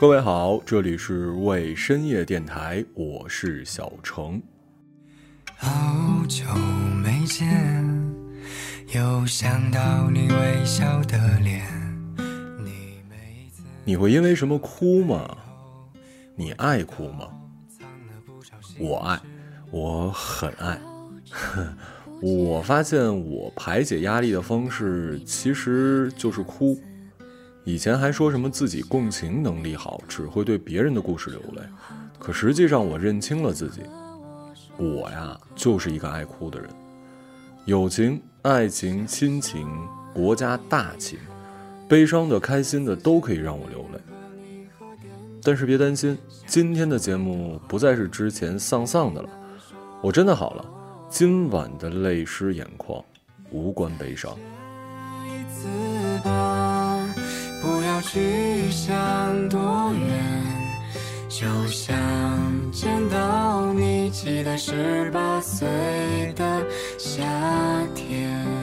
各位好，这里是为深夜电台，我是小程。好久没见，又想到你微笑的脸。你每次你会因为什么哭吗？你爱哭吗？我爱，我很爱。我发现我排解压力的方式其实就是哭。以前还说什么自己共情能力好，只会对别人的故事流泪。可实际上，我认清了自己，我呀就是一个爱哭的人。友情、爱情、亲情、国家大情，悲伤的、开心的都可以让我流泪。但是别担心，今天的节目不再是之前丧丧的了，我真的好了。今晚的泪湿眼眶，无关悲伤。去向多远，就想见到你，期待十八岁的夏天。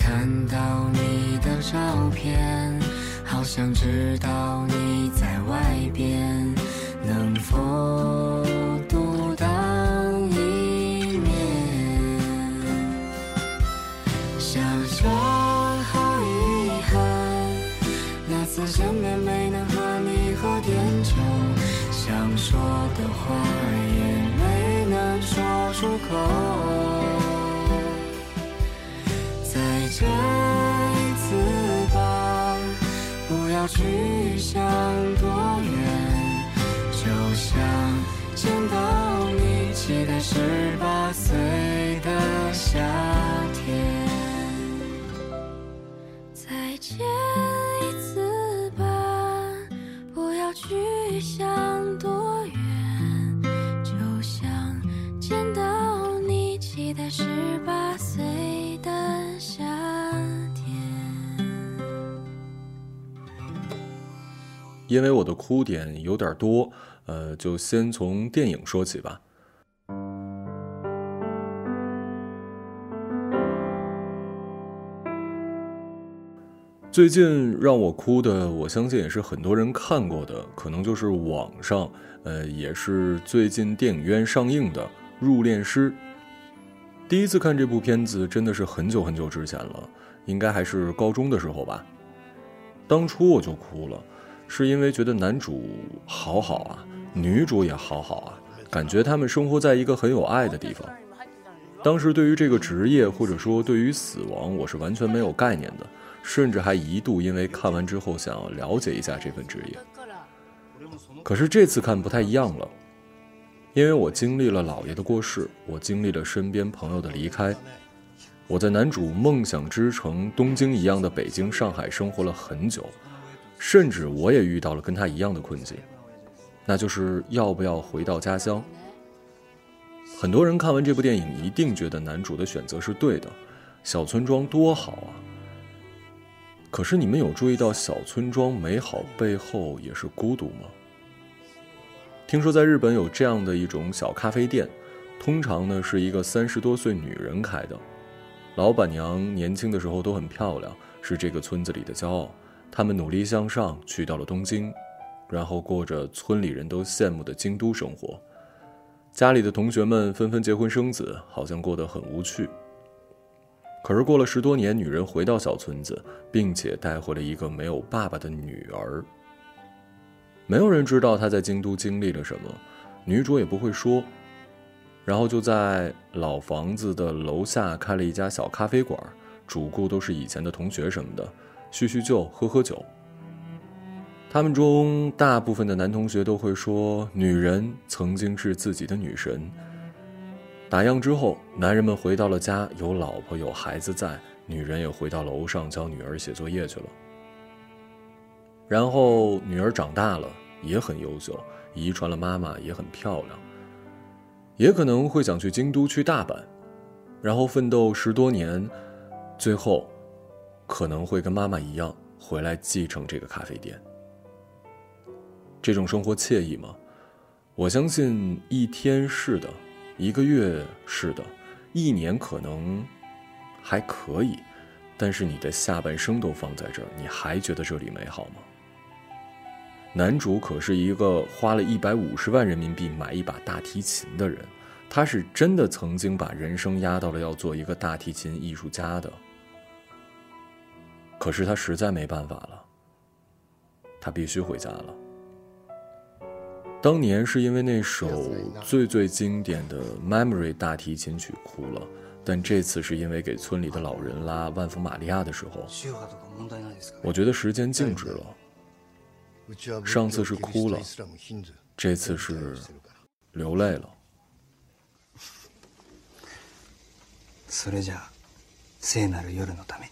看到你的照片，好想知道你因为我的哭点有点多，呃，就先从电影说起吧。最近让我哭的，我相信也是很多人看过的，可能就是网上，呃，也是最近电影院上映的《入殓师》。第一次看这部片子真的是很久很久之前了，应该还是高中的时候吧。当初我就哭了。是因为觉得男主好好啊，女主也好好啊，感觉他们生活在一个很有爱的地方。当时对于这个职业或者说对于死亡，我是完全没有概念的，甚至还一度因为看完之后想要了解一下这份职业。可是这次看不太一样了，因为我经历了姥爷的过世，我经历了身边朋友的离开，我在男主梦想之城东京一样的北京、上海生活了很久。甚至我也遇到了跟他一样的困境，那就是要不要回到家乡。很多人看完这部电影一定觉得男主的选择是对的，小村庄多好啊。可是你们有注意到小村庄美好背后也是孤独吗？听说在日本有这样的一种小咖啡店，通常呢是一个三十多岁女人开的，老板娘年轻的时候都很漂亮，是这个村子里的骄傲。他们努力向上，去到了东京，然后过着村里人都羡慕的京都生活。家里的同学们纷纷结婚生子，好像过得很无趣。可是过了十多年，女人回到小村子，并且带回了一个没有爸爸的女儿。没有人知道她在京都经历了什么，女主也不会说。然后就在老房子的楼下开了一家小咖啡馆，主顾都是以前的同学什么的。叙叙旧，喝喝酒。他们中大部分的男同学都会说，女人曾经是自己的女神。打烊之后，男人们回到了家，有老婆有孩子在，女人也回到楼上教女儿写作业去了。然后女儿长大了，也很优秀，遗传了妈妈，也很漂亮。也可能会想去京都、去大阪，然后奋斗十多年，最后。可能会跟妈妈一样回来继承这个咖啡店。这种生活惬意吗？我相信一天是的，一个月是的，一年可能还可以，但是你的下半生都放在这儿，你还觉得这里美好吗？男主可是一个花了一百五十万人民币买一把大提琴的人，他是真的曾经把人生压到了要做一个大提琴艺术家的。可是他实在没办法了，他必须回家了。当年是因为那首最最经典的《Memory》大提琴曲哭了，但这次是因为给村里的老人拉《万福玛利亚》的时候，我觉得时间静止了。上次是哭了，这次是流泪了。それじゃ聖なる夜のために。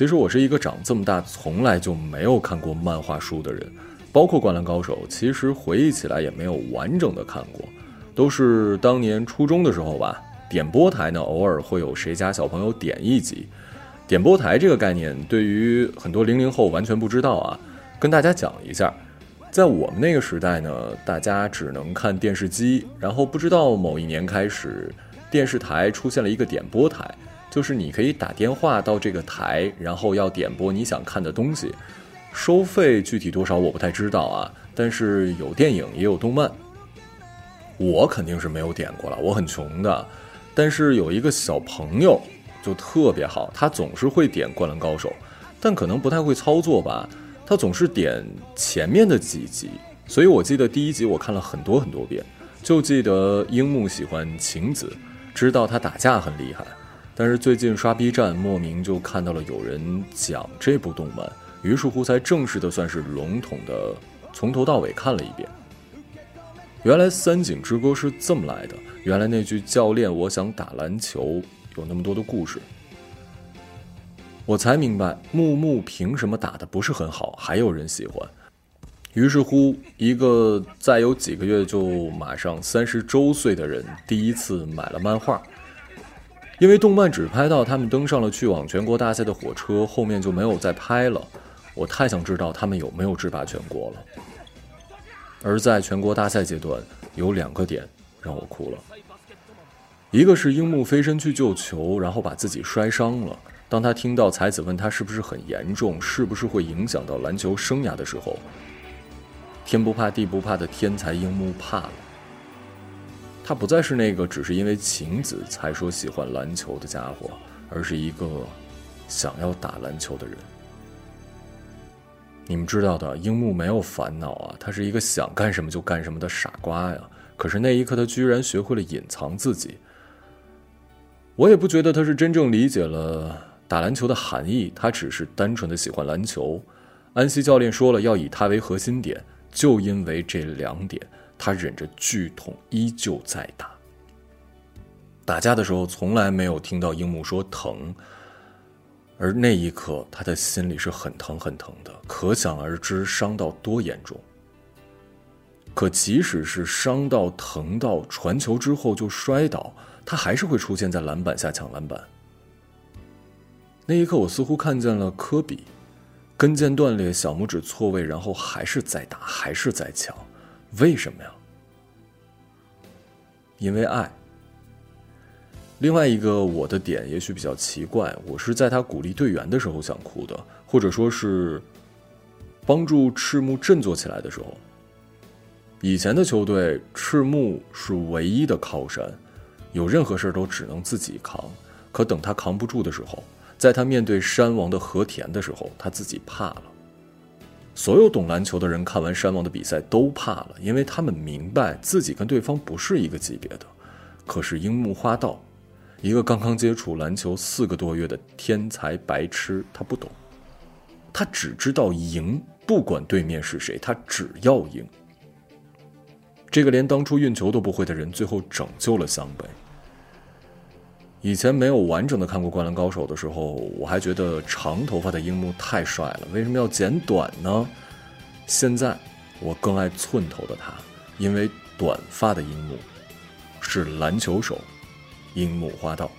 其实我是一个长这么大从来就没有看过漫画书的人，包括《灌篮高手》，其实回忆起来也没有完整的看过，都是当年初中的时候吧。点播台呢，偶尔会有谁家小朋友点一集。点播台这个概念，对于很多零零后完全不知道啊。跟大家讲一下，在我们那个时代呢，大家只能看电视机，然后不知道某一年开始，电视台出现了一个点播台。就是你可以打电话到这个台，然后要点播你想看的东西，收费具体多少我不太知道啊。但是有电影也有动漫，我肯定是没有点过了，我很穷的。但是有一个小朋友就特别好，他总是会点《灌篮高手》，但可能不太会操作吧。他总是点前面的几集，所以我记得第一集我看了很多很多遍，就记得樱木喜欢晴子，知道他打架很厉害。但是最近刷 B 站，莫名就看到了有人讲这部动漫，于是乎才正式的算是笼统的从头到尾看了一遍。原来《三井之歌》是这么来的，原来那句“教练，我想打篮球”有那么多的故事，我才明白木木凭什么打的不是很好，还有人喜欢。于是乎，一个再有几个月就马上三十周岁的人，第一次买了漫画。因为动漫只拍到他们登上了去往全国大赛的火车，后面就没有再拍了。我太想知道他们有没有制霸全国了。而在全国大赛阶段，有两个点让我哭了。一个是樱木飞身去救球，然后把自己摔伤了。当他听到才子问他是不是很严重，是不是会影响到篮球生涯的时候，天不怕地不怕的天才樱木怕了。他不再是那个只是因为晴子才说喜欢篮球的家伙，而是一个想要打篮球的人。你们知道的，樱木没有烦恼啊，他是一个想干什么就干什么的傻瓜呀。可是那一刻，他居然学会了隐藏自己。我也不觉得他是真正理解了打篮球的含义，他只是单纯的喜欢篮球。安西教练说了要以他为核心点，就因为这两点，他忍着剧痛依旧在打。打架的时候从来没有听到樱木说疼，而那一刻他的心里是很疼很疼的，可想而知伤到多严重。可即使是伤到疼到传球之后就摔倒，他还是会出现在篮板下抢篮板。那一刻，我似乎看见了科比。跟腱断裂，小拇指错位，然后还是在打，还是在抢，为什么呀？因为爱。另外一个我的点也许比较奇怪，我是在他鼓励队员的时候想哭的，或者说是帮助赤木振作起来的时候。以前的球队，赤木是唯一的靠山，有任何事都只能自己扛。可等他扛不住的时候。在他面对山王的和田的时候，他自己怕了。所有懂篮球的人看完山王的比赛都怕了，因为他们明白自己跟对方不是一个级别的。可是樱木花道，一个刚刚接触篮球四个多月的天才白痴，他不懂，他只知道赢，不管对面是谁，他只要赢。这个连当初运球都不会的人，最后拯救了湘北。以前没有完整的看过《灌篮高手》的时候，我还觉得长头发的樱木太帅了，为什么要剪短呢？现在我更爱寸头的他，因为短发的樱木是篮球手樱木花道。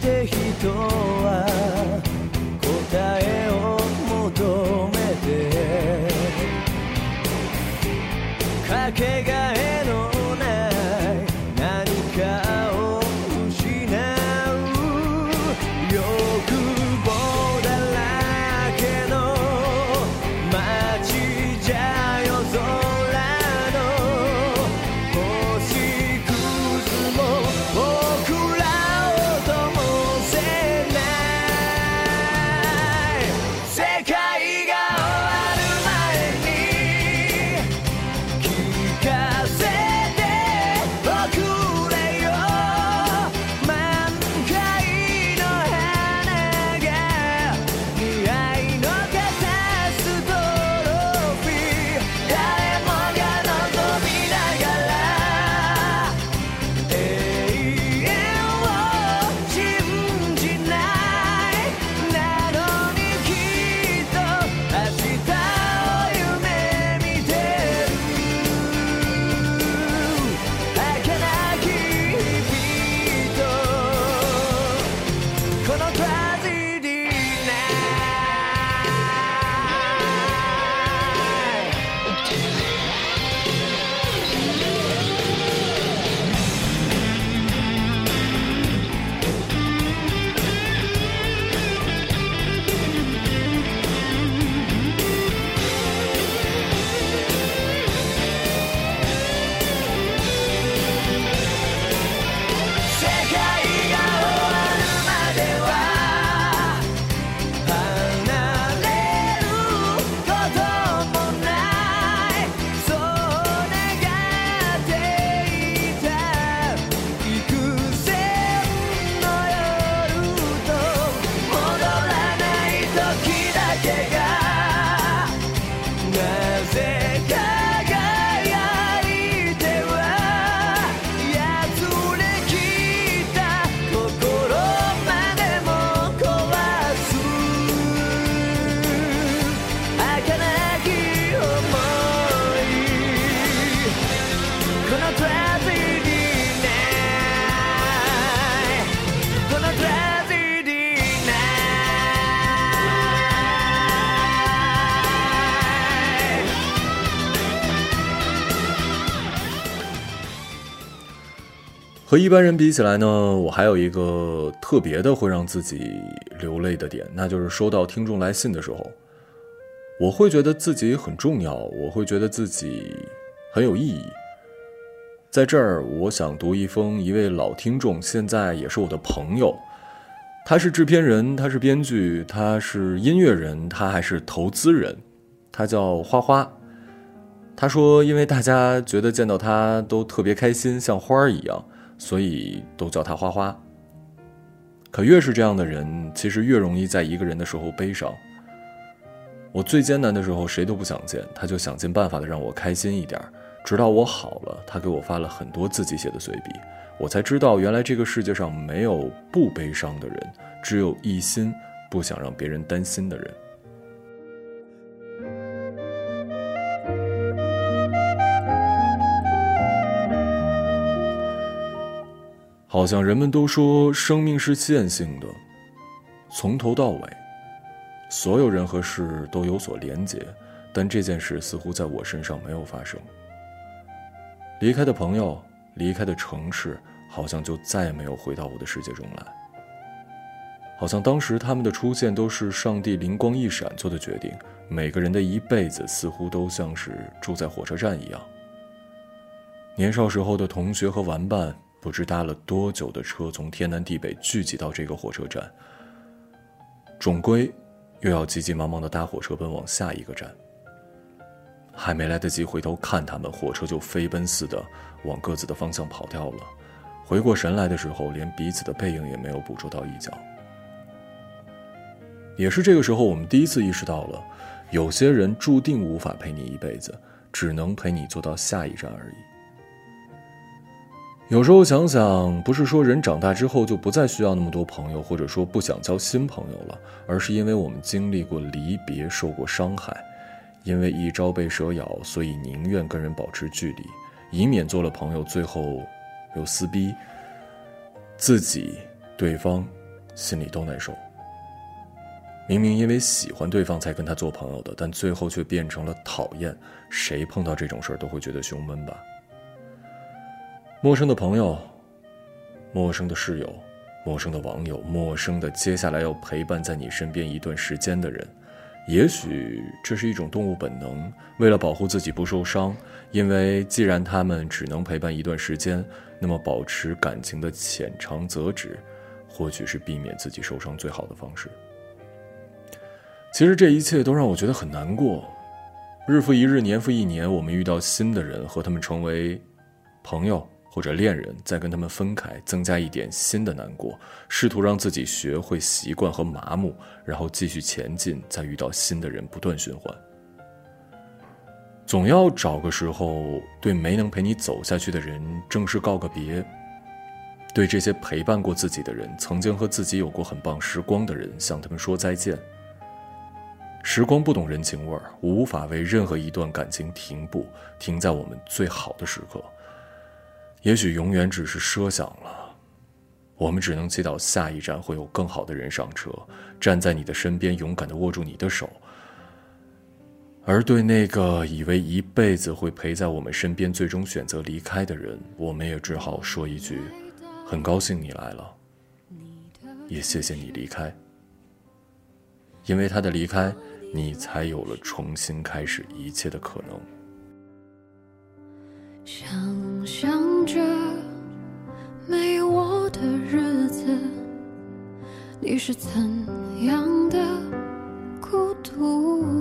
て人は和一般人比起来呢，我还有一个特别的会让自己流泪的点，那就是收到听众来信的时候，我会觉得自己很重要，我会觉得自己很有意义。在这儿，我想读一封一位老听众，现在也是我的朋友。他是制片人，他是编剧，他是音乐人，他还是投资人。他叫花花。他说，因为大家觉得见到他都特别开心，像花儿一样，所以都叫他花花。可越是这样的人，其实越容易在一个人的时候悲伤。我最艰难的时候，谁都不想见，他就想尽办法的让我开心一点。直到我好了，他给我发了很多自己写的随笔，我才知道原来这个世界上没有不悲伤的人，只有一心不想让别人担心的人。好像人们都说生命是线性的，从头到尾，所有人和事都有所连结，但这件事似乎在我身上没有发生。离开的朋友，离开的城市，好像就再也没有回到我的世界中来。好像当时他们的出现都是上帝灵光一闪做的决定。每个人的一辈子似乎都像是住在火车站一样。年少时候的同学和玩伴，不知搭了多久的车，从天南地北聚集到这个火车站，总归又要急急忙忙的搭火车奔往下一个站。还没来得及回头看他们，火车就飞奔似的往各自的方向跑掉了。回过神来的时候，连彼此的背影也没有捕捉到一角。也是这个时候，我们第一次意识到了，有些人注定无法陪你一辈子，只能陪你坐到下一站而已。有时候想想，不是说人长大之后就不再需要那么多朋友，或者说不想交新朋友了，而是因为我们经历过离别，受过伤害。因为一朝被蛇咬，所以宁愿跟人保持距离，以免做了朋友，最后又撕逼，自己、对方心里都难受。明明因为喜欢对方才跟他做朋友的，但最后却变成了讨厌。谁碰到这种事儿都会觉得胸闷吧？陌生的朋友，陌生的室友，陌生的网友，陌生的接下来要陪伴在你身边一段时间的人。也许这是一种动物本能，为了保护自己不受伤，因为既然他们只能陪伴一段时间，那么保持感情的浅尝辄止，或许是避免自己受伤最好的方式。其实这一切都让我觉得很难过，日复一日，年复一年，我们遇到新的人，和他们成为朋友。或者恋人再跟他们分开，增加一点新的难过，试图让自己学会习惯和麻木，然后继续前进，再遇到新的人，不断循环。总要找个时候对没能陪你走下去的人正式告个别，对这些陪伴过自己的人，曾经和自己有过很棒时光的人，向他们说再见。时光不懂人情味儿，无法为任何一段感情停步，停在我们最好的时刻。也许永远只是奢想了，我们只能祈祷下一站会有更好的人上车，站在你的身边，勇敢的握住你的手。而对那个以为一辈子会陪在我们身边，最终选择离开的人，我们也只好说一句：很高兴你来了，也谢谢你离开。因为他的离开，你才有了重新开始一切的可能。想着没有我的日子，你是怎样的孤独？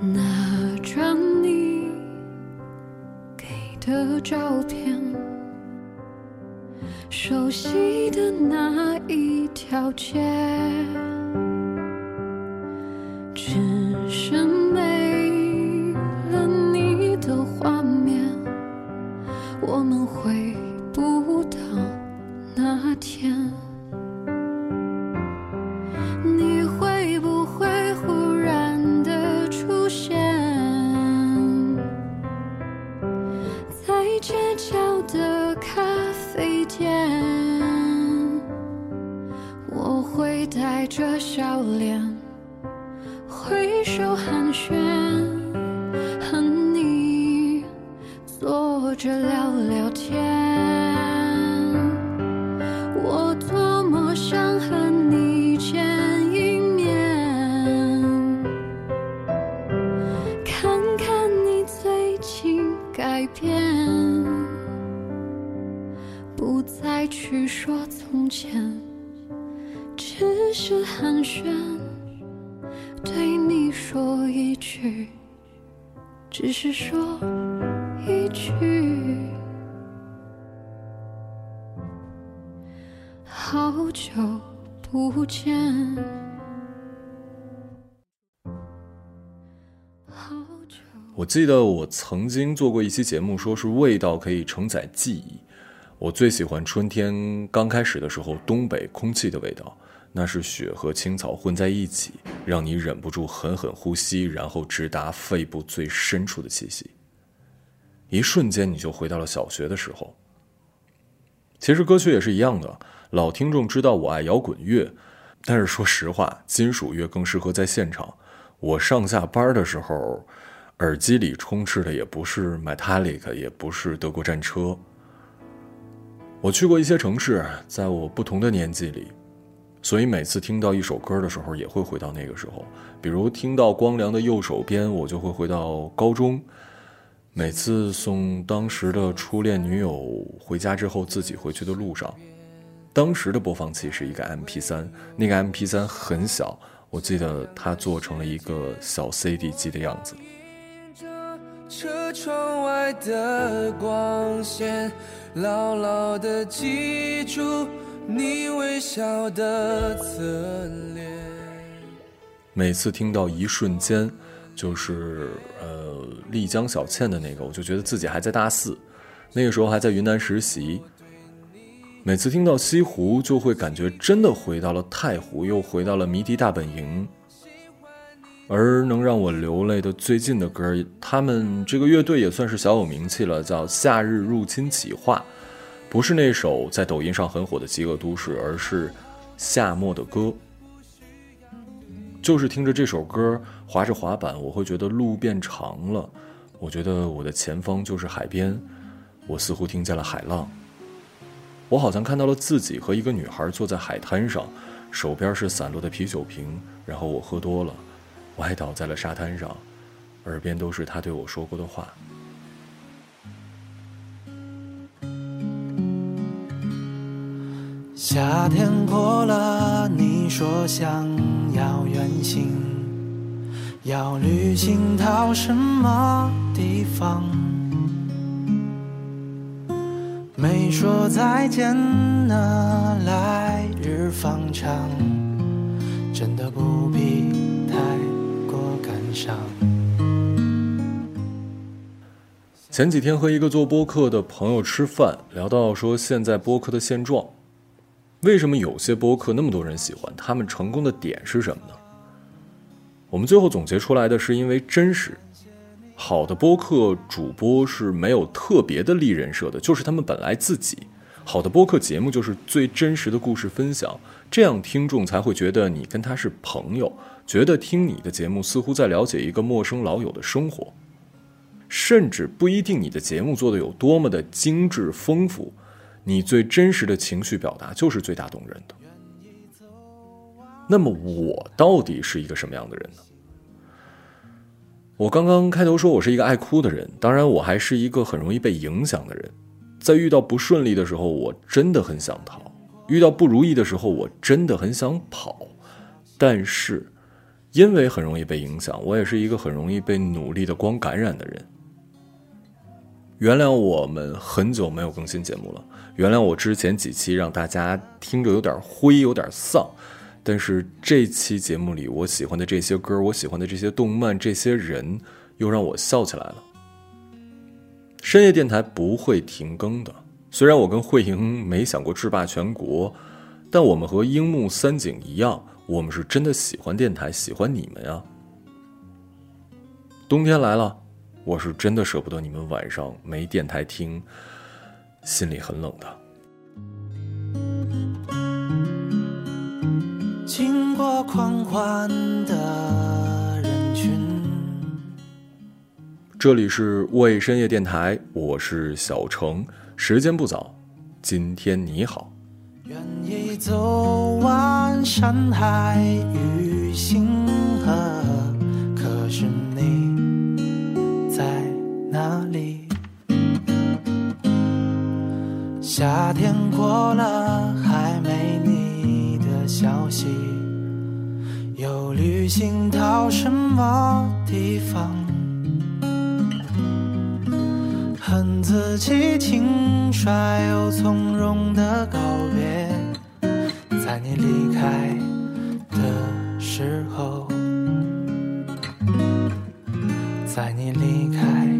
拿着你给的照片，熟悉的那一条街，手寒暄。记得我曾经做过一期节目，说是味道可以承载记忆。我最喜欢春天刚开始的时候，东北空气的味道，那是雪和青草混在一起，让你忍不住狠狠呼吸，然后直达肺部最深处的气息。一瞬间你就回到了小学的时候。其实歌曲也是一样的，老听众知道我爱摇滚乐，但是说实话，金属乐更适合在现场。我上下班的时候，耳机里充斥的也不是 Metallica，也不是德国战车。我去过一些城市，在我不同的年纪里，所以每次听到一首歌的时候，也会回到那个时候。比如听到《光良的右手边》，我就会回到高中。每次送当时的初恋女友回家之后，自己回去的路上，当时的播放器是一个 MP3，那个 MP3 很小，我记得它做成了一个小 CD 机的样子。车窗外的光线，牢牢地记住你微笑的侧脸。每次听到一瞬间，就是呃丽江小倩的那个，我就觉得自己还在大四，那个时候还在云南实习。每次听到西湖，就会感觉真的回到了太湖，又回到了迷笛大本营。而能让我流泪的最近的歌，他们这个乐队也算是小有名气了，叫《夏日入侵企划》，不是那首在抖音上很火的《饥饿都市》，而是夏末的歌。就是听着这首歌，滑着滑板，我会觉得路变长了，我觉得我的前方就是海边，我似乎听见了海浪。我好像看到了自己和一个女孩坐在海滩上，手边是散落的啤酒瓶，然后我喝多了。歪倒在了沙滩上，耳边都是他对我说过的话。夏天过了，你说想要远行，要旅行到什么地方？没说再见呢，来日方长，真的不必太前几天和一个做播客的朋友吃饭，聊到说现在播客的现状，为什么有些播客那么多人喜欢？他们成功的点是什么呢？我们最后总结出来的是因为真实。好的播客主播是没有特别的立人设的，就是他们本来自己。好的播客节目就是最真实的故事分享，这样听众才会觉得你跟他是朋友，觉得听你的节目似乎在了解一个陌生老友的生活。甚至不一定你的节目做的有多么的精致丰富，你最真实的情绪表达就是最打动人的。那么我到底是一个什么样的人呢？我刚刚开头说我是一个爱哭的人，当然我还是一个很容易被影响的人。在遇到不顺利的时候，我真的很想逃；遇到不如意的时候，我真的很想跑。但是，因为很容易被影响，我也是一个很容易被努力的光感染的人。原谅我们很久没有更新节目了，原谅我之前几期让大家听着有点灰、有点丧。但是这期节目里，我喜欢的这些歌，我喜欢的这些动漫，这些人，又让我笑起来了。深夜电台不会停更的。虽然我跟慧莹没想过制霸全国，但我们和樱木三井一样，我们是真的喜欢电台，喜欢你们呀。冬天来了，我是真的舍不得你们晚上没电台听，心里很冷的。经过狂欢的人群，这里是未深夜电台，我是小程。时间不早，今天你好。愿意走完山海与星河，可是你在哪里？夏天过了还没你的消息，又旅行到什么地方？恨自己轻率又从容的告别，在你离开的时候，在你离开。